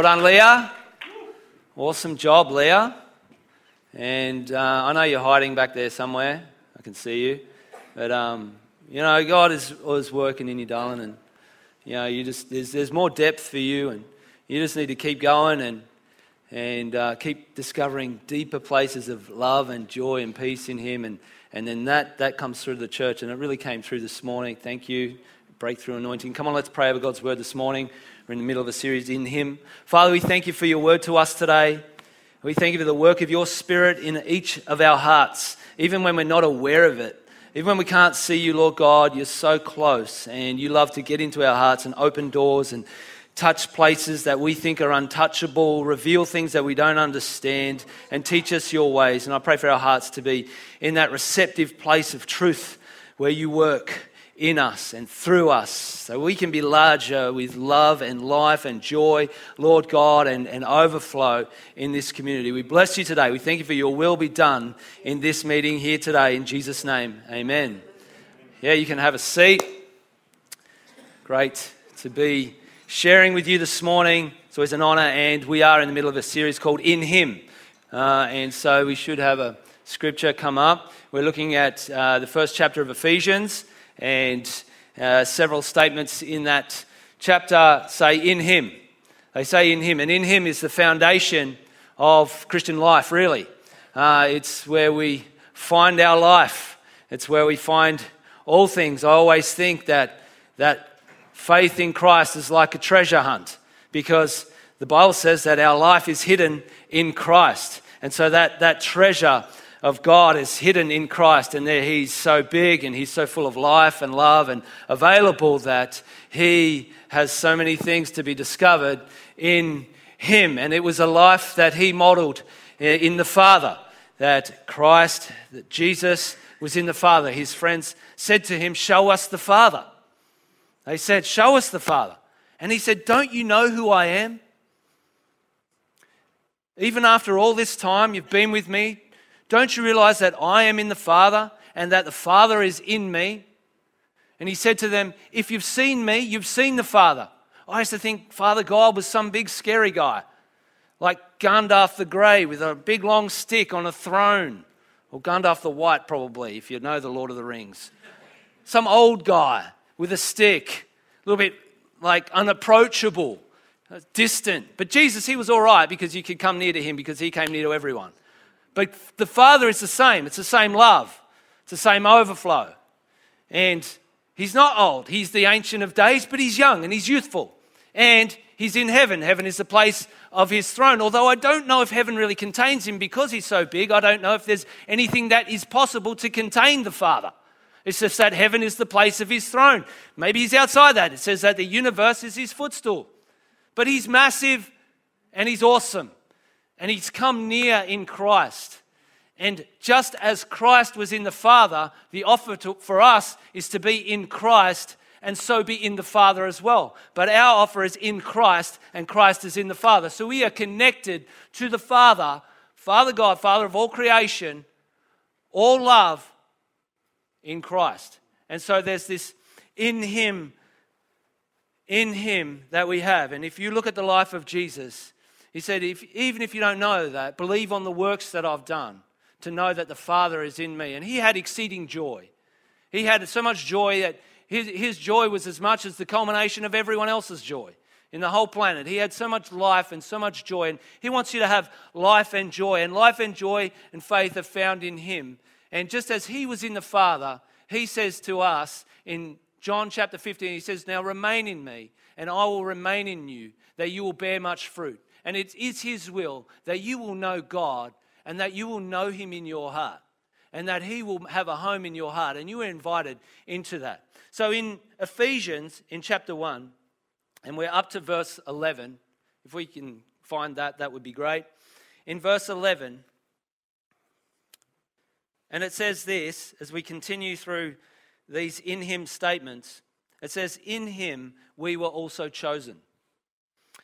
Well done, Leah. Awesome job, Leah. And uh, I know you're hiding back there somewhere. I can see you. But, um, you know, God is, is working in you, darling. And, you know, you just, there's, there's more depth for you. And you just need to keep going and, and uh, keep discovering deeper places of love and joy and peace in Him. And, and then that, that comes through the church. And it really came through this morning. Thank you. Breakthrough anointing. Come on, let's pray over God's word this morning. We're in the middle of a series in Him. Father, we thank you for your word to us today. We thank you for the work of your Spirit in each of our hearts, even when we're not aware of it. Even when we can't see you, Lord God, you're so close and you love to get into our hearts and open doors and touch places that we think are untouchable, reveal things that we don't understand, and teach us your ways. And I pray for our hearts to be in that receptive place of truth where you work in us and through us so we can be larger with love and life and joy, Lord God, and, and overflow in this community. We bless you today. We thank you for your will be done in this meeting here today. In Jesus' name, amen. Yeah, you can have a seat. Great to be sharing with you this morning. It's always an honor, and we are in the middle of a series called In Him. Uh, and so we should have a scripture come up. We're looking at uh, the first chapter of Ephesians, and uh, several statements in that chapter say, In Him. They say in Him, and in Him is the foundation of Christian life, really. Uh, it's where we find our life, it's where we find all things. I always think that, that faith in Christ is like a treasure hunt because the Bible says that our life is hidden in Christ. And so that, that treasure of God is hidden in Christ, and there He's so big and He's so full of life and love and available that He has so many things to be discovered in Him. And it was a life that He modeled eh, in the Father, that Christ, that Jesus was in the Father. His friends said to Him, Show us the Father. They said, Show us the Father. And He said, Don't you know who I am? Even after all this time you've been with me, don't you realize that I am in the Father and that the Father is in me? And he said to them, If you've seen me, you've seen the Father. I used to think Father God was some big scary guy, like Gandalf the Grey with a big long stick on a throne, or Gandalf the White, probably, if you know the Lord of the Rings. Some old guy with a stick, a little bit like unapproachable, distant. But Jesus, he was all right because you could come near to him because he came near to everyone. But the Father is the same. It's the same love, it's the same overflow. And he's not old. He's the Ancient of Days, but he's young and he's youthful. And he's in heaven. Heaven is the place of his throne. Although I don't know if heaven really contains him because he's so big, I don't know if there's anything that is possible to contain the Father. It's just that heaven is the place of his throne. Maybe he's outside that. It says that the universe is his footstool. But he's massive and he's awesome and he's come near in Christ. And just as Christ was in the Father, the offer to, for us is to be in Christ and so be in the Father as well. But our offer is in Christ and Christ is in the Father. So we are connected to the Father, Father God, Father of all creation, all love in Christ. And so there's this in Him, in Him that we have. And if you look at the life of Jesus, he said, if, even if you don't know that, believe on the works that I've done to know that the Father is in me. And he had exceeding joy. He had so much joy that his, his joy was as much as the culmination of everyone else's joy in the whole planet. He had so much life and so much joy. And he wants you to have life and joy. And life and joy and faith are found in him. And just as he was in the Father, he says to us in John chapter 15, he says, Now remain in me, and I will remain in you, that you will bear much fruit. And it is His will that you will know God and that you will know Him in your heart and that He will have a home in your heart. And you are invited into that. So in Ephesians, in chapter 1, and we're up to verse 11, if we can find that, that would be great. In verse 11, and it says this as we continue through these in Him statements it says, In Him we were also chosen,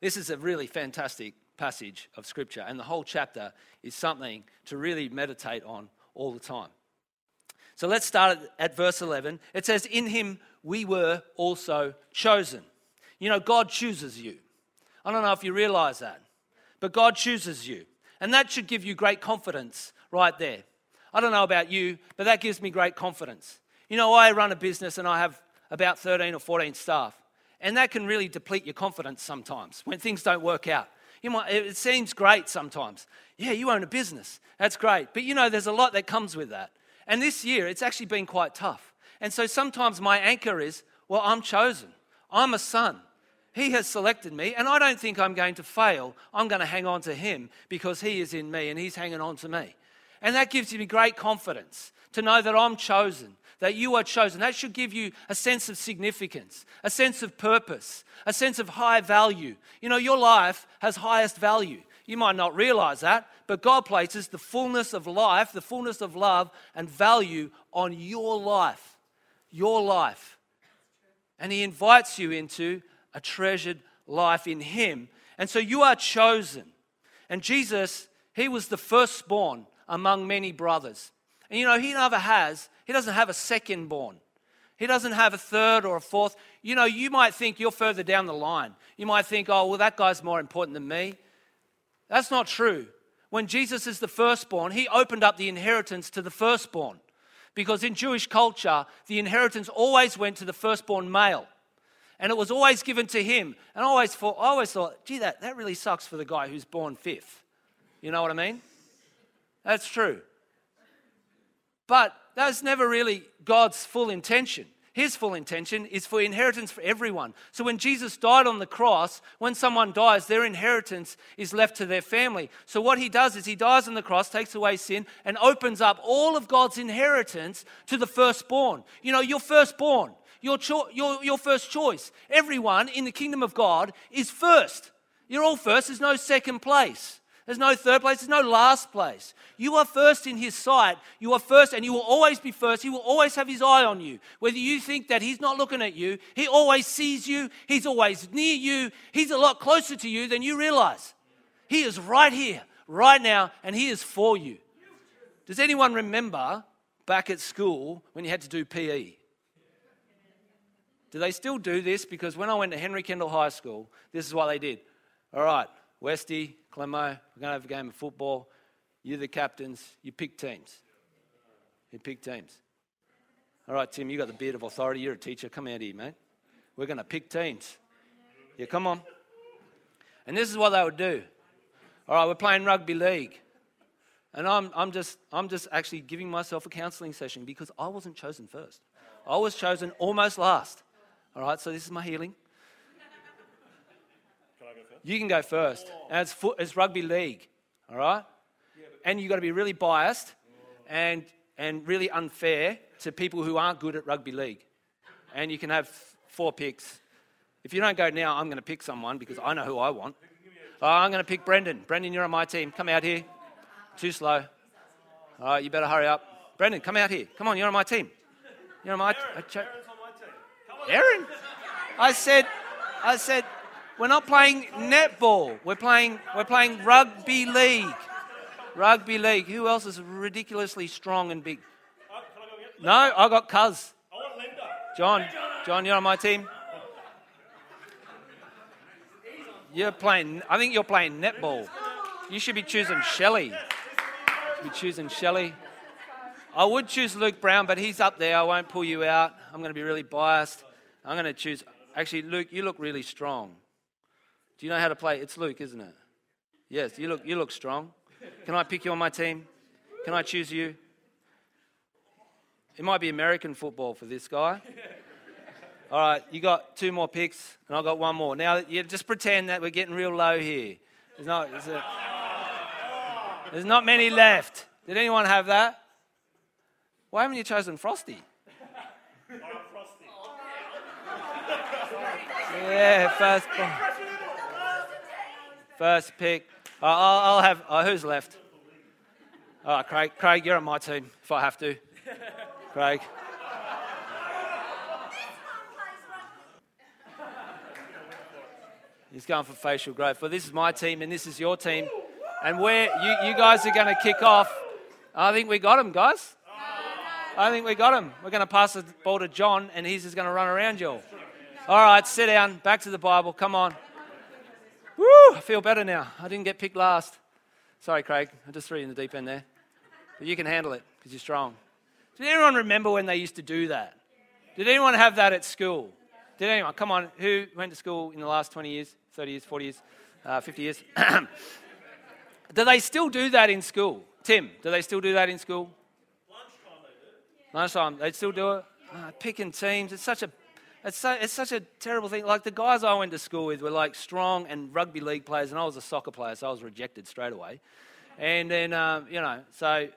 This is a really fantastic passage of Scripture, and the whole chapter is something to really meditate on all the time. So let's start at, verse 11. It says, In him we were also chosen. You know, God chooses you. I don't know if you realize that, but God chooses you. And that should give you great confidence right there. I don't know about you, but that gives me great confidence. You know, I run a business and I have about 13 or 14 staff. And that can really deplete your confidence sometimes when things don't work out. You might, it seems great sometimes. Yeah, you own a business. That's great. But you know, there's a lot that comes with that. And this year, it's actually been quite tough. And so sometimes my anchor is, well, I'm chosen. I'm a son. He has selected me, and I don't think I'm going to fail. I'm going to hang on to him because he is in me and he's hanging on to me. And that gives me great confidence to know that I'm chosen, that you are chosen. That should give you a sense of significance, a sense of purpose, a sense of high value. You know, your life has highest value. You might not realize that, but God places the fullness of life, the fullness of love and value on your life. Your life. And He invites you into a treasured life in Him. And so you are chosen. And Jesus, He was the firstborn among many brothers. And you know, He never has, He doesn't have a second born. He doesn't have a third or a fourth. You know, you might think you're further down the line. You might think, oh, well, that guy's more important than me. That's not true. When Jesus is the firstborn, he opened up the inheritance to the firstborn. Because in Jewish culture, the inheritance always went to the firstborn male. And it was always given to him. And I always thought, I always thought, gee, that, that really sucks for the guy who's born fifth. You know what I mean? That's true. But that's never really God's full intention. His full intention is for inheritance for everyone. So when Jesus died on the cross, when someone dies, their inheritance is left to their family. So what he does is he dies on the cross, takes away sin, and opens up all of God's inheritance to the firstborn. You know, your firstborn, your, cho- your, your first choice. Everyone in the kingdom of God is first. You're all first, there's no second place. There's no third place, there's no last place. You are first in His sight. You are first, and you will always be first. He will always have His eye on you. Whether you think that He's not looking at you, He always sees you, He's always near you, He's a lot closer to you than you realize. He is right here, right now, and He is for you. Does anyone remember back at school when you had to do PE? Do they still do this? Because when I went to Henry Kendall High School, this is what they did. All right, Westy, Clemo, we're going to have a game of football. You're the captains. You pick teams. You pick teams. All right, Tim, you got the beard of authority. You're a teacher. Come out here, mate. We're going to pick teams. Yeah, come on. And this is what they would do. All right, we're playing rugby league. And I'm, I'm, just, I'm just actually giving myself a counseling session because I wasn't chosen first. I was chosen almost last. All right, so this is my healing. You can go first. And it's, foot, it's rugby league, all right? And you've got to be really biased and, and really unfair to people who aren't good at rugby league. And you can have four picks. If you don't go now, I'm going to pick someone because I know who I want. Oh, I'm going to pick Brendan. Brendan, you're on my team. Come out here. Too slow. All right, you better hurry up. Brendan, come out here. Come on, you're on my team. You're on my. I uh, cho- Aaron. I said, I said, we're not playing netball. We're playing, we're playing rugby league. Rugby league. Who else is ridiculously strong and big? No, I got Cuz. John. John, you're on my team. You're playing, I think you're playing netball. You should be choosing Shelley. Be choosing Shelley. I would choose Luke Brown, but he's up there. I won't pull you out. I'm going to be really biased. I'm going to choose. Actually, Luke, you look really strong. Do you know how to play? It's Luke, isn't it? Yes, you look, you look strong. Can I pick you on my team? Can I choose you? It might be American football for this guy. All right, you got two more picks, and I've got one more. Now, you just pretend that we're getting real low here. There's not, there's, a- there's not many left. Did anyone have that? Why haven't you chosen Frosty? Oh, yeah, first, first pick. I'll, I'll have. Uh, who's left? Right, Craig. Craig, you're on my team if I have to. Craig. He's going for facial growth. Well, this is my team and this is your team. And where you, you guys are going to kick off. I think we got him, guys. I think we got him. We're going to pass the ball to John and he's just going to run around you all. All right, sit down. Back to the Bible. Come on. Woo! I feel better now. I didn't get picked last. Sorry, Craig. I just threw you in the deep end there. But you can handle it because you're strong. Did anyone remember when they used to do that? Did anyone have that at school? Did anyone? Come on. Who went to school in the last 20 years, 30 years, 40 years, uh, 50 years? do they still do that in school? Tim, do they still do that in school? Lunchtime, they still do it. Ah, picking teams, it's such a, it's, so, it's such a terrible thing. Like the guys I went to school with were like strong and rugby league players, and I was a soccer player, so I was rejected straight away. And then, um, you know, so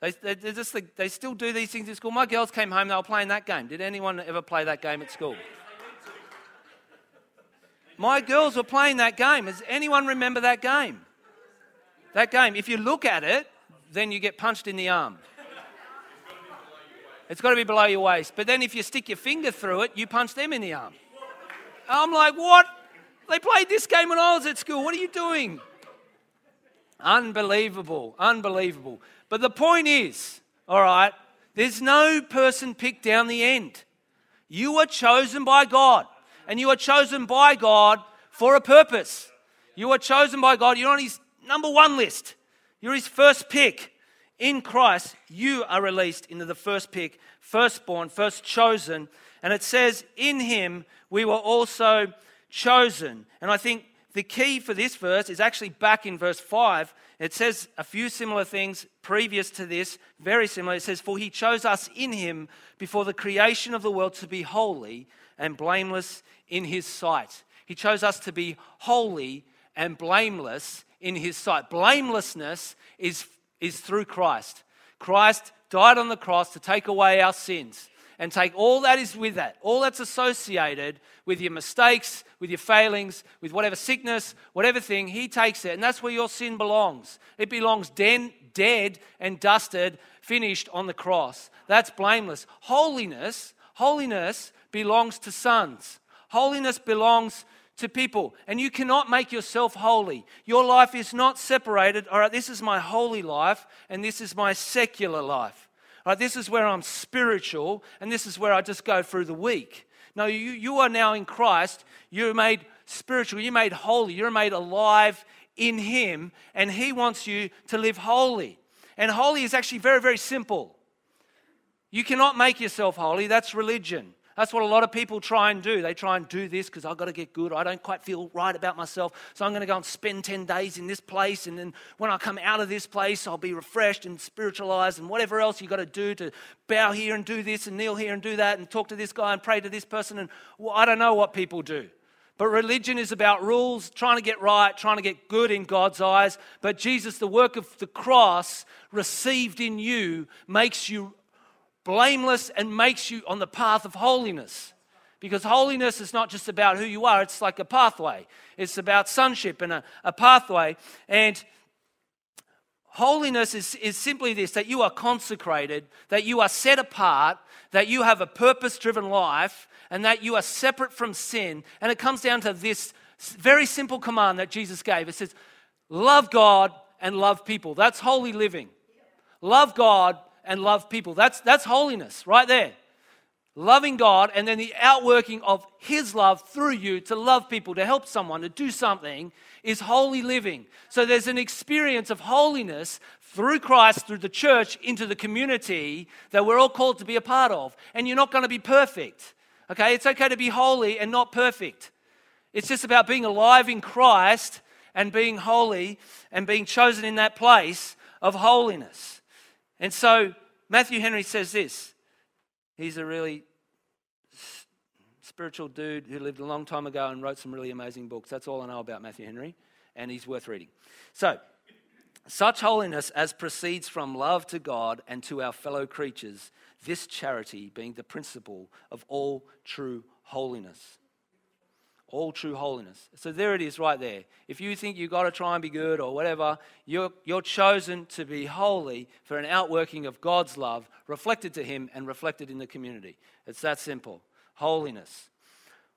they, they, just like, they still do these things in school. My girls came home, they were playing that game. Did anyone ever play that game at school? My girls were playing that game. Does anyone remember that game? That game. If you look at it, then you get punched in the arm. It's got to be below your waist. But then if you stick your finger through it, you punch them in the arm. I'm like, what? They played this game when I was at school. What are you doing? Unbelievable. Unbelievable. But the point is, all right, there's no person picked down the end. You are chosen by God, and you are chosen by God for a purpose. You are chosen by God. You're on His number one list, you're His first pick. In Christ, you are released into the first pick, firstborn, first chosen. And it says, In Him we were also chosen. And I think the key for this verse is actually back in verse 5. It says a few similar things previous to this, very similar. It says, For he chose us in him before the creation of the world to be holy and blameless in his sight. He chose us to be holy and blameless in his sight. Blamelessness is, is through Christ. Christ died on the cross to take away our sins and take all that is with that, all that's associated with your mistakes, with your failings, with whatever sickness, whatever thing, He takes it. And that's where your sin belongs. It belongs den, dead and dusted, finished on the cross. That's blameless. Holiness, holiness belongs to sons. Holiness belongs to people. And you cannot make yourself holy. Your life is not separated. All right, this is my holy life, and this is my secular life. All right, this is where I'm spiritual, and this is where I just go through the week. No, you, you are now in Christ. You're made spiritual. You're made holy. You're made alive in Him, and He wants you to live holy. And holy is actually very, very simple. You cannot make yourself holy. That's religion. That's what a lot of people try and do. They try and do this because I've got to get good. I don't quite feel right about myself. So I'm going to go and spend 10 days in this place. And then when I come out of this place, I'll be refreshed and spiritualized and whatever else you've got to do to bow here and do this and kneel here and do that and talk to this guy and pray to this person. And well, I don't know what people do. But religion is about rules, trying to get right, trying to get good in God's eyes. But Jesus, the work of the cross received in you, makes you blameless and makes you on the path of holiness. Because holiness is not just about who you are, it's like a pathway. It's about sonship and a, a pathway. And holiness is, is simply this that you are consecrated, that you are set apart, that you have a purpose driven life, and that you are separate from sin. And it comes down to this very simple command that Jesus gave it says, Love God and love people. That's holy living. Love God and love people. That's, that's holiness right there. Loving God and then the outworking of His love through you to love people, to help someone, to do something is holy living. So there's an experience of holiness through Christ, through the church, into the community that we're all called to be a part of. And you're not going to be perfect. Okay? It's okay to be holy and not perfect. It's just about being alive in Christ and being holy and being chosen in that place of holiness. And so Matthew Henry says this. He's a really spiritual dude who lived a long time ago and wrote some really amazing books. That's all I know about Matthew Henry, and he's worth reading. So, such holiness as proceeds from love to God and to our fellow creatures, this charity being the principle of all true holiness. All true holiness. So there it is right there. If you think you've got to try and be good or whatever, you're, you're chosen to be holy for an outworking of God's love reflected to Him and reflected in the community. It's that simple. Holiness.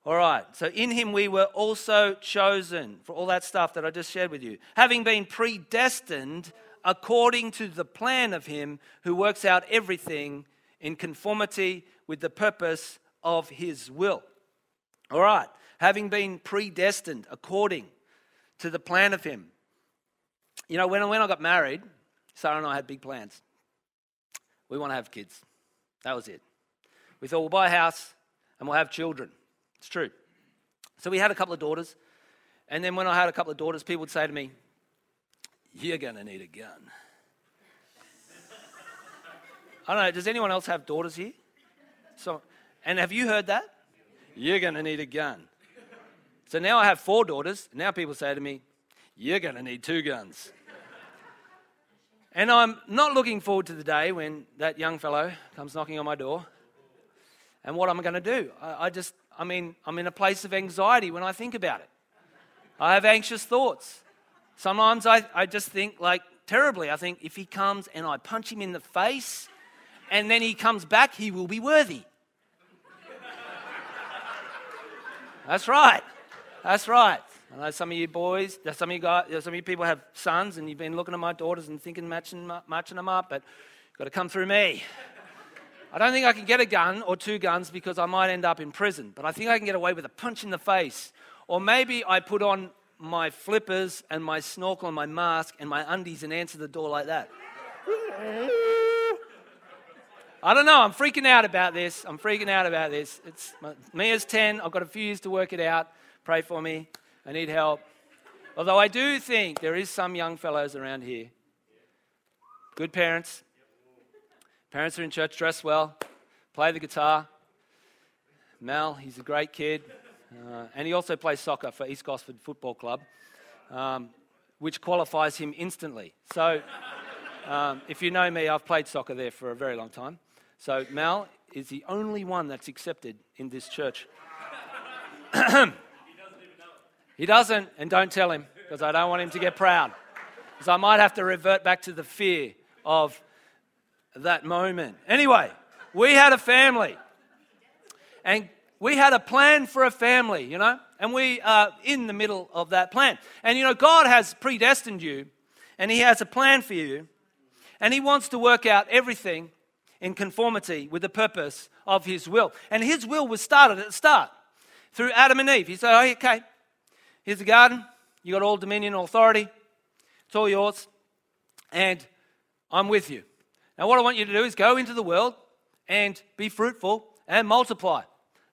All right, so in him we were also chosen for all that stuff that I just shared with you, having been predestined according to the plan of him who works out everything in conformity with the purpose of his will. All right, having been predestined according to the plan of him. You know, when, when I got married, Sarah and I had big plans. We want to have kids. That was it. We thought we'll buy a house and we'll have children. It's true. So we had a couple of daughters. And then when I had a couple of daughters, people would say to me, You're going to need a gun. I don't know, does anyone else have daughters here? So, and have you heard that? You're going to need a gun. So now I have four daughters. Now people say to me, You're going to need two guns. And I'm not looking forward to the day when that young fellow comes knocking on my door and what am I going to do? I, I just, I mean, I'm in a place of anxiety when I think about it. I have anxious thoughts. Sometimes I, I just think like terribly. I think if he comes and I punch him in the face and then he comes back, he will be worthy. That's right. That's right. I know some of you boys, some of you guys, some of you people have sons, and you've been looking at my daughters and thinking matching, matching them up, but you've got to come through me. I don't think I can get a gun or two guns because I might end up in prison, but I think I can get away with a punch in the face. Or maybe I put on my flippers and my snorkel and my mask and my undies and answer the door like that. I don't know. I'm freaking out about this. I'm freaking out about this. It's me as 10. I've got a few years to work it out. Pray for me. I need help. Although I do think there is some young fellows around here. Good parents. Parents are in church, dress well, play the guitar. Mel, he's a great kid. Uh, and he also plays soccer for East Gosford Football Club, um, which qualifies him instantly. So, um, if you know me, I've played soccer there for a very long time. So, Mel is the only one that's accepted in this church. he doesn't, and don't tell him, because I don't want him to get proud. Because I might have to revert back to the fear of that moment. Anyway, we had a family. And we had a plan for a family, you know, and we are in the middle of that plan. And you know, God has predestined you, and He has a plan for you, and He wants to work out everything in conformity with the purpose of His will. And His will was started at the start through Adam and Eve. He said, oh, okay, here's the garden, you got all dominion and authority, it's all yours, and I'm with you. Now, what I want you to do is go into the world and be fruitful and multiply.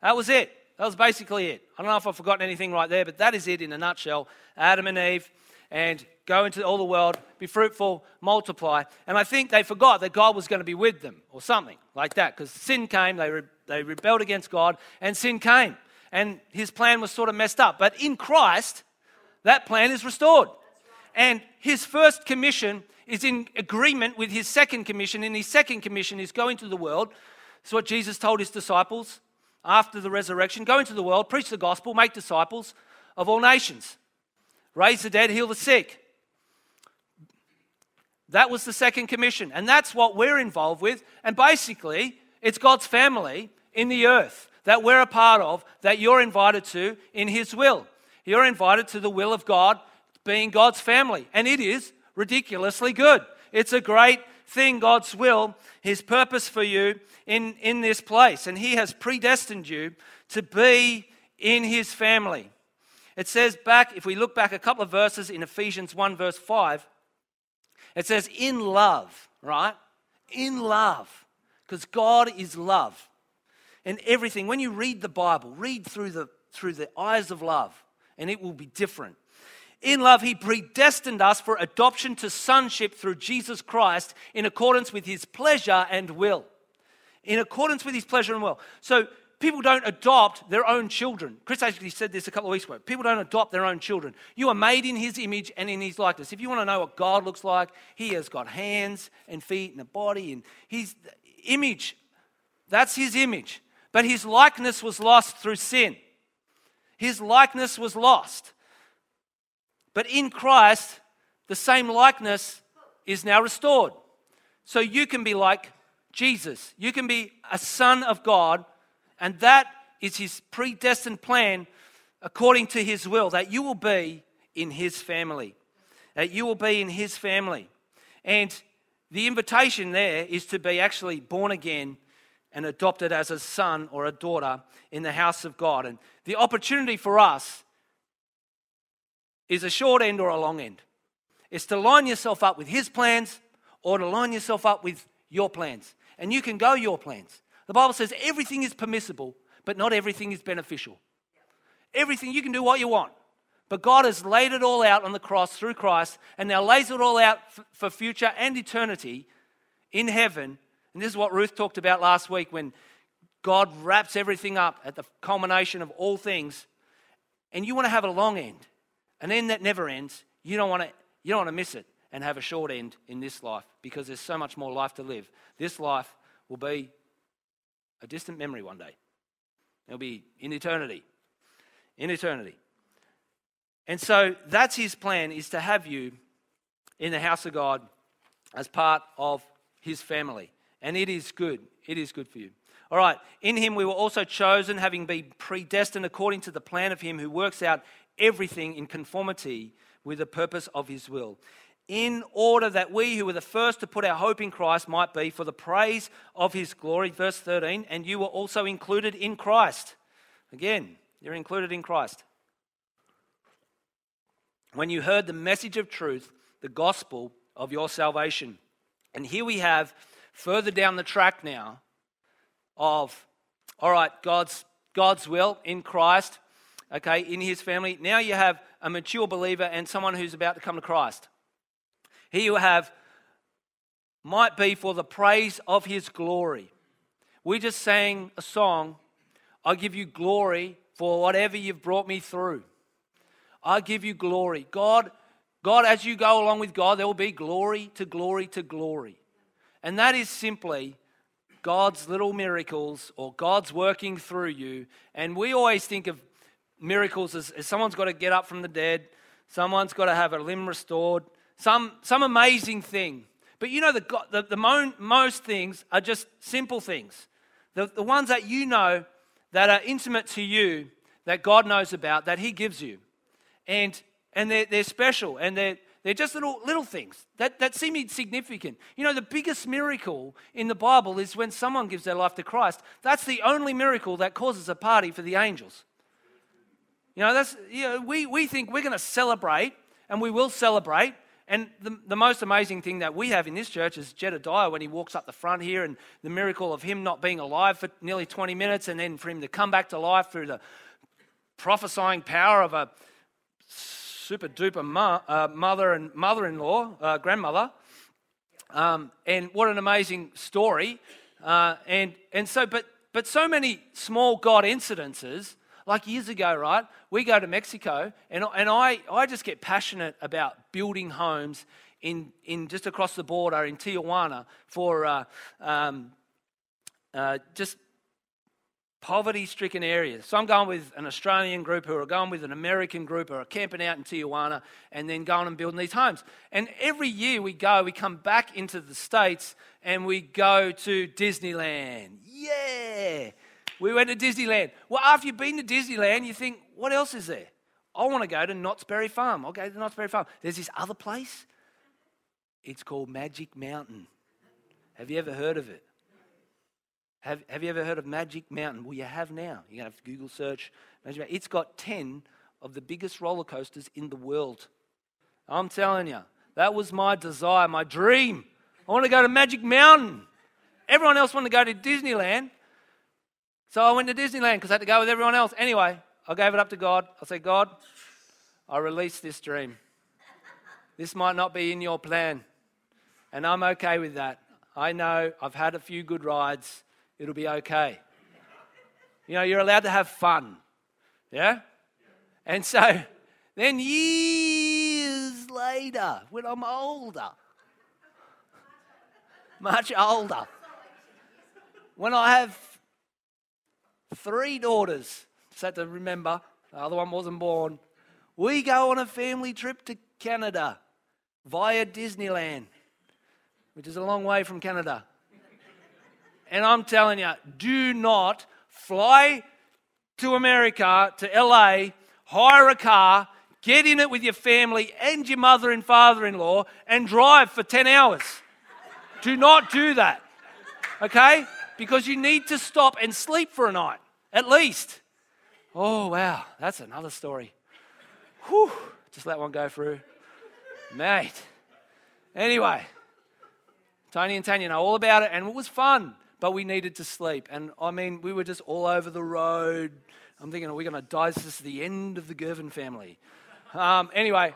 That was it. That was basically it. I don't know if I've forgotten anything right there, but that is it in a nutshell. Adam and Eve, and go into all the world, be fruitful, multiply. And I think they forgot that God was going to be with them or something like that because sin came, they, re- they rebelled against God, and sin came. And his plan was sort of messed up. But in Christ, that plan is restored. And his first commission is in agreement with his second commission. And his second commission is go into the world. It's what Jesus told his disciples after the resurrection go into the world, preach the gospel, make disciples of all nations, raise the dead, heal the sick. That was the second commission. And that's what we're involved with. And basically, it's God's family in the earth that we're a part of, that you're invited to in His will. You're invited to the will of God, being God's family. And it is ridiculously good. It's a great thing, God's will, His purpose for you in, in this place. And He has predestined you to be in His family. It says back, if we look back a couple of verses in Ephesians 1, verse 5, it says, in love, right? In love. Because God is love. And everything, when you read the Bible, read through the, through the eyes of love, and it will be different. In love, he predestined us for adoption to sonship through Jesus Christ in accordance with his pleasure and will. In accordance with his pleasure and will. So people don't adopt their own children. Chris actually said this a couple of weeks ago. People don't adopt their own children. You are made in his image and in his likeness. If you want to know what God looks like, he has got hands and feet and a body, and his image, that's his image. But his likeness was lost through sin. His likeness was lost. But in Christ, the same likeness is now restored. So you can be like Jesus. You can be a son of God, and that is his predestined plan according to his will, that you will be in his family. That you will be in his family. And the invitation there is to be actually born again and adopted as a son or a daughter in the house of God. And the opportunity for us is a short end or a long end. It's to line yourself up with his plans or to line yourself up with your plans. And you can go your plans. The Bible says everything is permissible, but not everything is beneficial. Everything, you can do what you want. But God has laid it all out on the cross through Christ and now lays it all out for future and eternity in heaven. And this is what Ruth talked about last week when God wraps everything up at the culmination of all things. And you want to have a long end, an end that never ends. You don't want to, you don't want to miss it and have a short end in this life because there's so much more life to live. This life will be a distant memory one day. It'll be in eternity. In eternity. And so that's his plan is to have you in the house of God as part of his family. And it is good. It is good for you. All right. In him we were also chosen, having been predestined according to the plan of him who works out everything in conformity with the purpose of his will. In order that we who were the first to put our hope in Christ might be for the praise of his glory. Verse 13. And you were also included in Christ. Again, you're included in Christ when you heard the message of truth, the gospel of your salvation. And here we have further down the track now of, all right, God's, God's will in Christ, okay, in his family. Now you have a mature believer and someone who's about to come to Christ. Here you have, might be for the praise of his glory. We just sang a song, I give you glory for whatever you've brought me through. I give you glory. God, God, as you go along with God, there will be glory to glory to glory. And that is simply God's little miracles or God's working through you. And we always think of miracles as, as someone's got to get up from the dead, someone's got to have a limb restored, some, some amazing thing. But you know, the, the, the mo- most things are just simple things. The, the ones that you know that are intimate to you, that God knows about, that He gives you and and they're, they're special and they're they're just little little things that, that seem insignificant. You know, the biggest miracle in the Bible is when someone gives their life to Christ. That's the only miracle that causes a party for the angels. You know, that's you know, we, we think we're going to celebrate, and we will celebrate. And the, the most amazing thing that we have in this church is Jedediah when he walks up the front here, and the miracle of him not being alive for nearly 20 minutes, and then for him to come back to life through the prophesying power of a super duper uh, mother and mother-in-law, uh, grandmother. Um, and what an amazing story. Uh, and, and so, but, but so many small God incidences, like years ago, right? We go to Mexico, and, and I, I just get passionate about building homes in, in just across the border in Tijuana for uh, um, uh, just poverty stricken areas. So I'm going with an Australian group who are going with an American group who are camping out in Tijuana and then going and building these homes. And every year we go, we come back into the States and we go to Disneyland. Yeah! We went to Disneyland. Well, after you've been to Disneyland, you think, what else is there? I want to go to Knott's Berry Farm. I'll go to Knott's Berry Farm. There's this other place. It's called Magic Mountain. Have you ever heard of it? Have, have you ever heard of Magic Mountain? Well, you have now. You're going to have to Google search. Magic Mountain. It's got 10 of the biggest roller coasters in the world. I'm telling you, that was my desire, my dream. I want to go to Magic Mountain. Everyone else wanted to go to Disneyland. So I went to Disneyland because I had to go with everyone else. Anyway, I gave it up to God. I said, God, I release this dream. This might not be in your plan, and I'm okay with that. I know I've had a few good rides, it'll be okay. You know, you're allowed to have fun, yeah? And so then years later, when I'm older, much older, when I have three daughters, had to remember, the other one wasn't born, we go on a family trip to Canada via Disneyland, which is a long way from Canada. And I'm telling you, do not fly to America, to LA, hire a car, get in it with your family and your mother and father in law, and drive for 10 hours. do not do that, okay? Because you need to stop and sleep for a night, at least. Oh, wow, that's another story. Whew, just let one go through. Mate. Anyway, Tony and Tanya know all about it, and it was fun, but we needed to sleep. And I mean, we were just all over the road. I'm thinking, are we going to die? This is the end of the Girvan family. Um, anyway,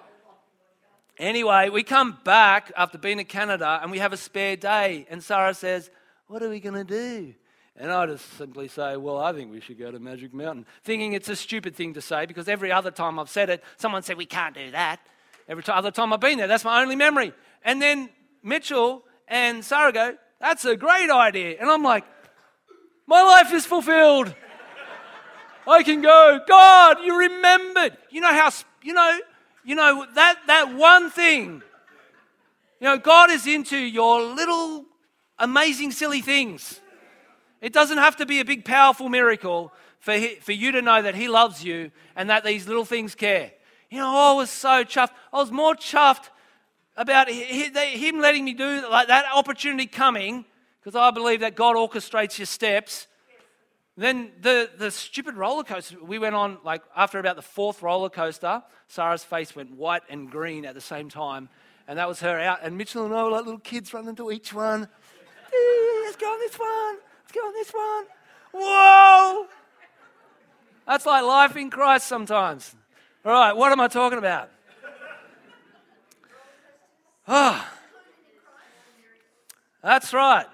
anyway, we come back after being in Canada, and we have a spare day. And Sarah says, "What are we going to do?" And I just simply say, Well, I think we should go to Magic Mountain. Thinking it's a stupid thing to say because every other time I've said it, someone said, We can't do that. Every t- other time I've been there, that's my only memory. And then Mitchell and Sarah go, That's a great idea. And I'm like, My life is fulfilled. I can go. God, you remembered. You know how, you know, you know, that, that one thing. You know, God is into your little amazing, silly things. It doesn't have to be a big, powerful miracle for, he, for you to know that He loves you and that these little things care. You know, oh, I was so chuffed. I was more chuffed about Him letting me do like that opportunity coming, because I believe that God orchestrates your steps. Then the, the stupid roller coaster we went on, like after about the fourth roller coaster, Sarah's face went white and green at the same time. And that was her out. And Mitchell and I were like little kids running to each one. "Eh, Let's go on this one. Let's go on this one. Whoa! That's like life in Christ sometimes. All right, what am I talking about? Ah, that's right.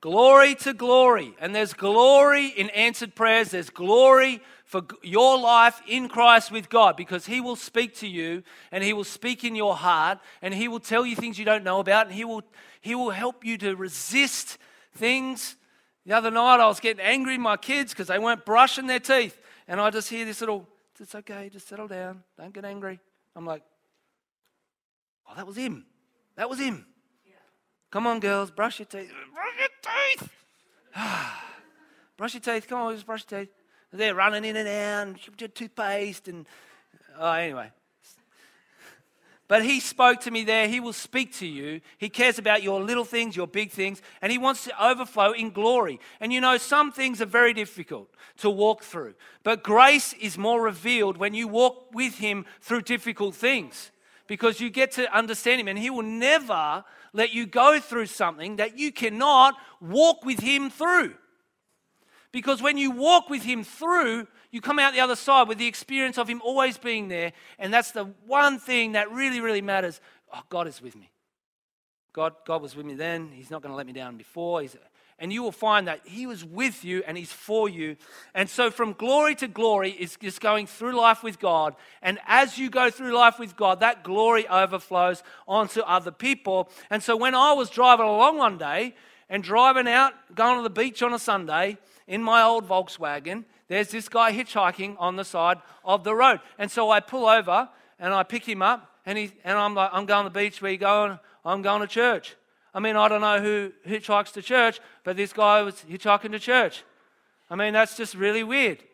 Glory to glory. And there's glory in answered prayers. There's glory for your life in Christ with God because He will speak to you and He will speak in your heart and He will tell you things you don't know about and He will, he will help you to resist things. The other night I was getting angry at my kids because they weren't brushing their teeth. And I just hear this little, it's okay, just settle down. Don't get angry. I'm like, oh, that was him. That was him. Come on, girls, brush your teeth. Brush your teeth. brush your teeth. Come on, just brush your teeth. They're running in and out, toothpaste, and oh, anyway. But he spoke to me there. He will speak to you. He cares about your little things, your big things, and he wants to overflow in glory. And you know, some things are very difficult to walk through, but grace is more revealed when you walk with him through difficult things because you get to understand him, and he will never let you go through something that you cannot walk with him through. Because when you walk with him through, you come out the other side with the experience of him always being there. And that's the one thing that really, really matters. Oh, God is with me. God, God was with me then. He's not going to let me down before. He's, and you will find that He was with you and He's for you. And so, from glory to glory is just going through life with God. And as you go through life with God, that glory overflows onto other people. And so, when I was driving along one day and driving out, going to the beach on a Sunday in my old Volkswagen, there's this guy hitchhiking on the side of the road. And so I pull over and I pick him up, and, he, and I'm like, I'm going to the beach. Where you going? I'm going to church. I mean, I don't know who hitchhikes to church, but this guy was hitchhiking to church. I mean, that's just really weird.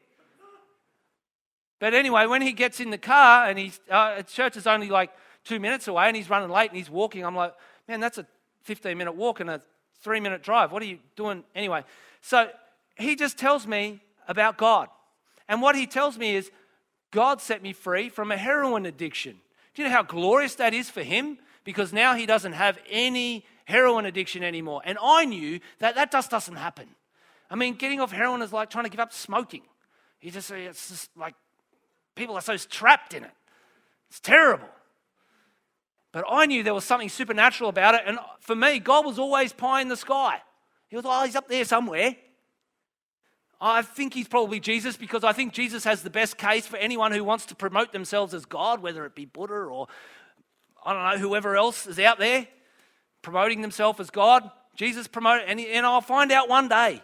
But anyway, when he gets in the car and he's, uh, church is only like two minutes away and he's running late and he's walking, I'm like, man, that's a 15 minute walk and a three minute drive. What are you doing anyway? So he just tells me about God. And what he tells me is, God set me free from a heroin addiction. Do you know how glorious that is for him? Because now he doesn't have any heroin addiction anymore. And I knew that that just doesn't happen. I mean, getting off heroin is like trying to give up smoking. You just it's just like people are so trapped in it. It's terrible. But I knew there was something supernatural about it. And for me, God was always pie in the sky. He was, oh, he's up there somewhere. I think he's probably Jesus because I think Jesus has the best case for anyone who wants to promote themselves as God, whether it be Buddha or I don't know, whoever else is out there promoting themselves as God. Jesus promoted, and, and I'll find out one day.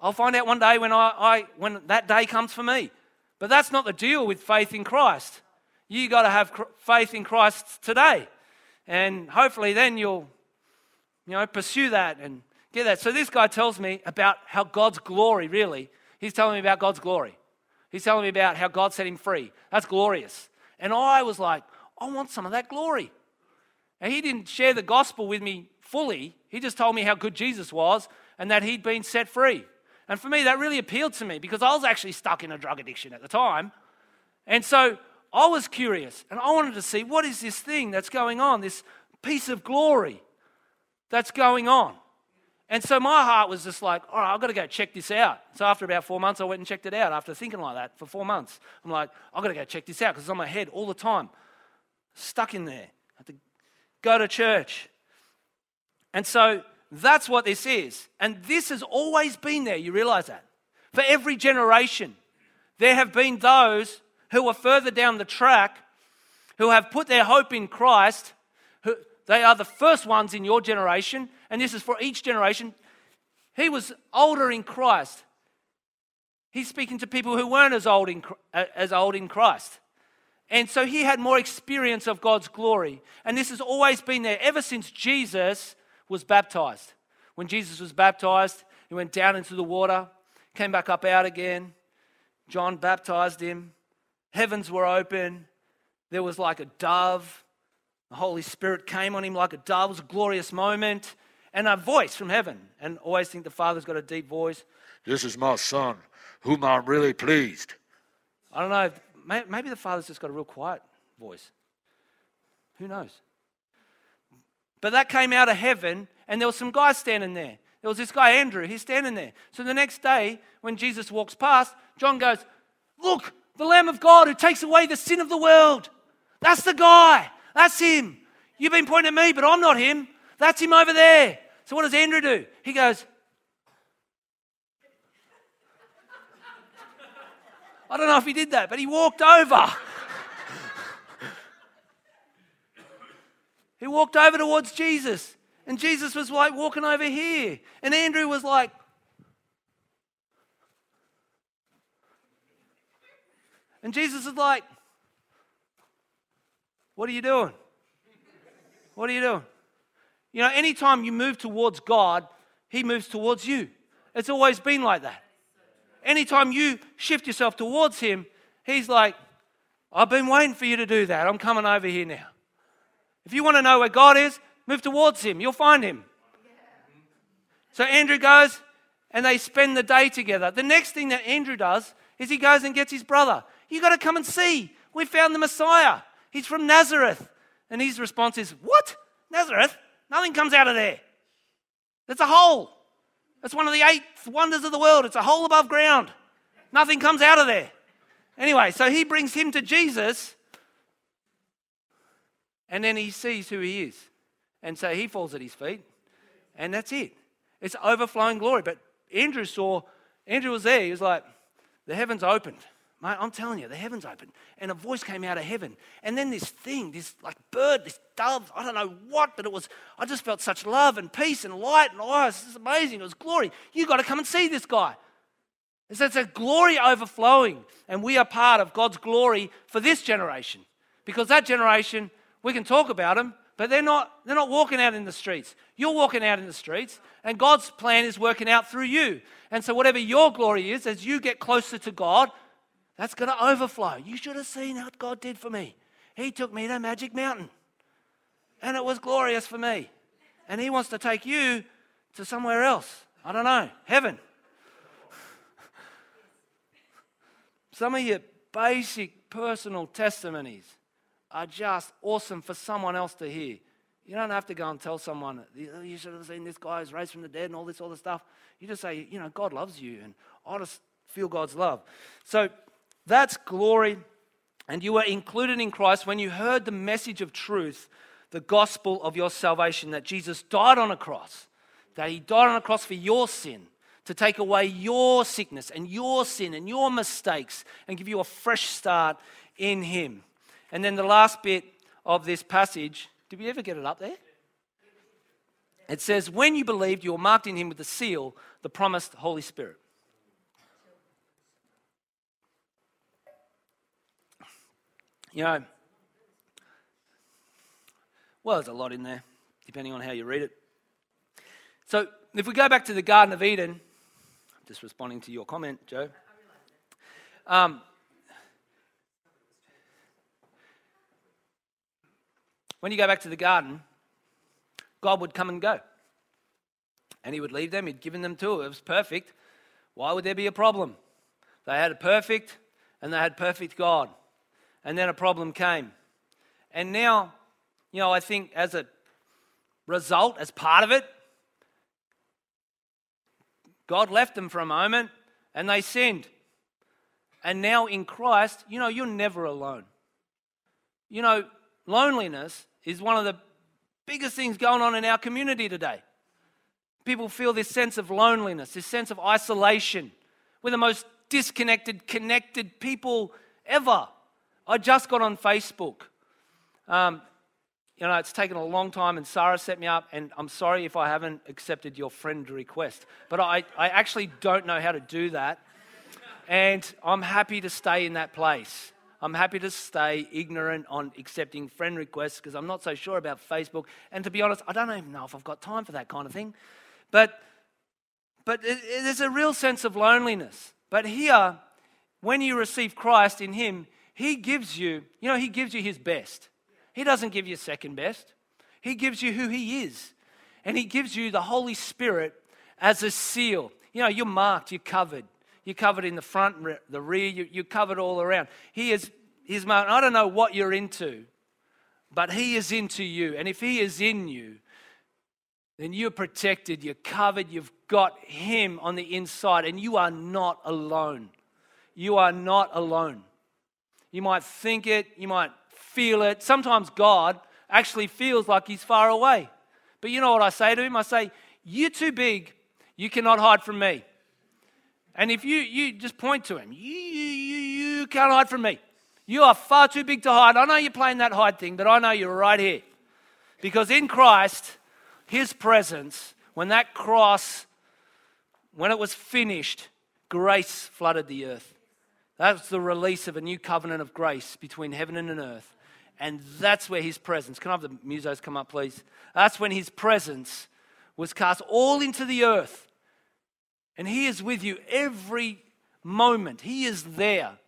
I'll find out one day when, I, I, when that day comes for me. But that's not the deal with faith in Christ. You got to have cr- faith in Christ today. And hopefully then you'll, you know, pursue that and get that. So this guy tells me about how God's glory, really, he's telling me about God's glory. He's telling me about how God set him free. That's glorious. And I was like, I want some of that glory. And he didn't share the gospel with me fully. He just told me how good Jesus was and that he'd been set free. And for me, that really appealed to me because I was actually stuck in a drug addiction at the time. And so I was curious and I wanted to see what is this thing that's going on, this piece of glory that's going on. And so my heart was just like, all right, I've got to go check this out. So after about four months, I went and checked it out after thinking like that for four months. I'm like, I've got to go check this out because it's on my head all the time, stuck in there. I had to go to church. And so that's what this is. And this has always been there. You realize that? For every generation, there have been those who are further down the track who have put their hope in Christ. Who, they are the first ones in your generation, and this is for each generation. He was older in Christ. He's speaking to people who weren't as old in, uh, as old in Christ. And so he had more experience of God's glory. And this has always been there ever since Jesus was baptized. When Jesus was baptized, he went down into the water, came back up out again. John baptized him. Heavens were open. There was like a dove. The Holy Spirit came on him like a dove. It was a glorious moment. And a voice from heaven. And always think the Father's got a deep voice. This is my son, whom I'm really pleased. I don't know. May- Maybe the Father's just got a real quiet voice. Who knows? But that came out of heaven, and there was some guys standing there. There was this guy, Andrew, he's standing there. So the next day, when Jesus walks past, John goes, Look, the Lamb of God who takes away the sin of the world. That's the guy. That's him. You've been pointing at me, but I'm not him. That's him over there. So what does Andrew do? He goes, I don't know if he did that, but he walked over. he walked over towards Jesus. And Jesus was like walking over here. And Andrew was like, and Jesus is like, What are you doing? What are you doing? You know, anytime you move towards God, He moves towards you. It's always been like that. Anytime you shift yourself towards Him, He's like, I've been waiting for you to do that. I'm coming over here now. If you want to know where God is, move towards Him. You'll find Him. So Andrew goes and they spend the day together. The next thing that Andrew does is he goes and gets his brother. You got to come and see. We found the Messiah. He's from Nazareth. And his response is, What? Nazareth? Nothing comes out of there. It's a hole. It's one of the eight wonders of the world. It's a hole above ground. Nothing comes out of there. Anyway, so he brings him to Jesus, and then he sees who he is. And so he falls at his feet, and that's it. It's overflowing glory. But Andrew saw, Andrew was there. He was like, the heavens opened. Mate, I'm telling you, the heavens opened. And a voice came out of heaven. And then this thing, this like bird, this dove, I don't know what, but it was, I just felt such love and peace and light. And oh, this is amazing. It was glory. you got to come and see this guy. It's, it's a glory overflowing. And we are part of God's glory for this generation. Because that generation, we can talk about them, but they're not, they're not walking out in the streets. You're walking out in the streets, and God's plan is working out through you. And so, whatever your glory is, as you get closer to God, that's going to overflow. You should have seen what God did for me. He took me to Magic Mountain, and it was glorious for me. And He wants to take you to somewhere else. I don't know, heaven. Some of your basic personal testimonies are just awesome for someone else to hear. You don't have to go and tell someone, "Oh, you should have seen this guy who's raised from the dead and all this other stuff. You just say, you know, God loves you, and I just feel God's love. So that's glory And you were included in Christ when you heard the message of truth, the gospel of your salvation, that Jesus died on a cross, that he died on a cross for your sin, to take away your sickness and your sin and your mistakes and give you a fresh start in him. And then the last bit of this passage, did we ever get it up there? It says, When you believed, you were marked in him with the seal, the promised Holy Spirit. You know, well, there's a lot in there, depending on how you read it. So, if we go back to the Garden of Eden, I'm just responding to your comment, Joe. Um, when you go back to the garden, God would come and go. And He would leave them, He'd given them to it. It was perfect. Why would there be a problem? They had a perfect and they had perfect God. And then a problem came. And now, you know, I think as a result, as part of it, God left them for a moment and they sinned. And now in Christ, you know, you're never alone. You know, loneliness is one of the biggest things going on in our community today. People feel this sense of loneliness, this sense of isolation. We're the most disconnected, connected people ever. I just got on Facebook. Um, you know, it's taken a long time, and Sarah set me up, and I'm sorry if I haven't accepted your friend request. But I, I actually don't know how to do that. And I'm happy to stay in that place. I'm happy to stay ignorant on accepting friend requests because I'm not so sure about Facebook. And to be honest, I don't even know if I've got time for that kind of thing. But, but it, it- there's a real sense of loneliness. But here, when you receive Christ in Him, He gives you, you know, He gives you His best. He doesn't give you second best. He gives you who He is. And He gives you the Holy Spirit as a seal. You know, you're marked, you're covered. You're covered in the front, the rear, you, you're covered all around. He is, He's marked. I don't know what you're into, but He is into you. And if He is in you, then you're protected, you're covered, you've got Him on the inside, and you are not alone. You are not alone. You might think it, you might feel it. Sometimes God actually feels like He's far away. But you know what I say to Him? I say, You're too big, you cannot hide from me. And if you, you just point to Him, you, you, you, you can't hide from me. You are far too big to hide. I know you're playing that hide thing, but I know you're right here. Because in Christ, His presence, when that cross, when it was finished, grace flooded the earth. That's the release of a new covenant of grace between heaven and earth. And that's where His presence, can I have the musos come up, please? That's when His presence was cast all into the earth. And He is with you every moment, He is there.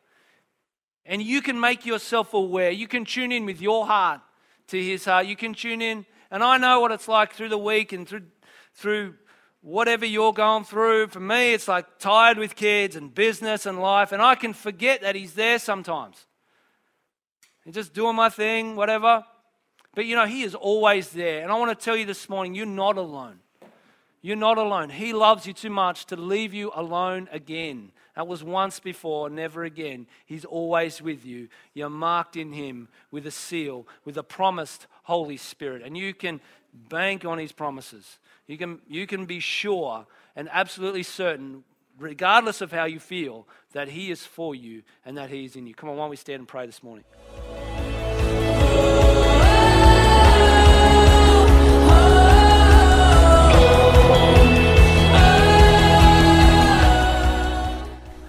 And you can make yourself aware. You can tune in with your heart to his heart. You can tune in. And I know what it's like through the week and through, through whatever you're going through. For me, it's like tired with kids and business and life. And I can forget that he's there sometimes. And just doing my thing, whatever. But you know, he is always there. And I want to tell you this morning you're not alone. You're not alone. He loves you too much to leave you alone again. That was once before, never again. He's always with you. You're marked in Him with a seal, with a promised Holy Spirit. And you can bank on His promises. You can, you can be sure and absolutely certain, regardless of how you feel, that He is for you and that He is in you. Come on, why don't we stand and pray this morning?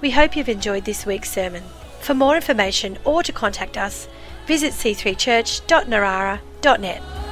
We hope you've enjoyed this week's sermon. For more information or to contact us, visit c3church.narara.net.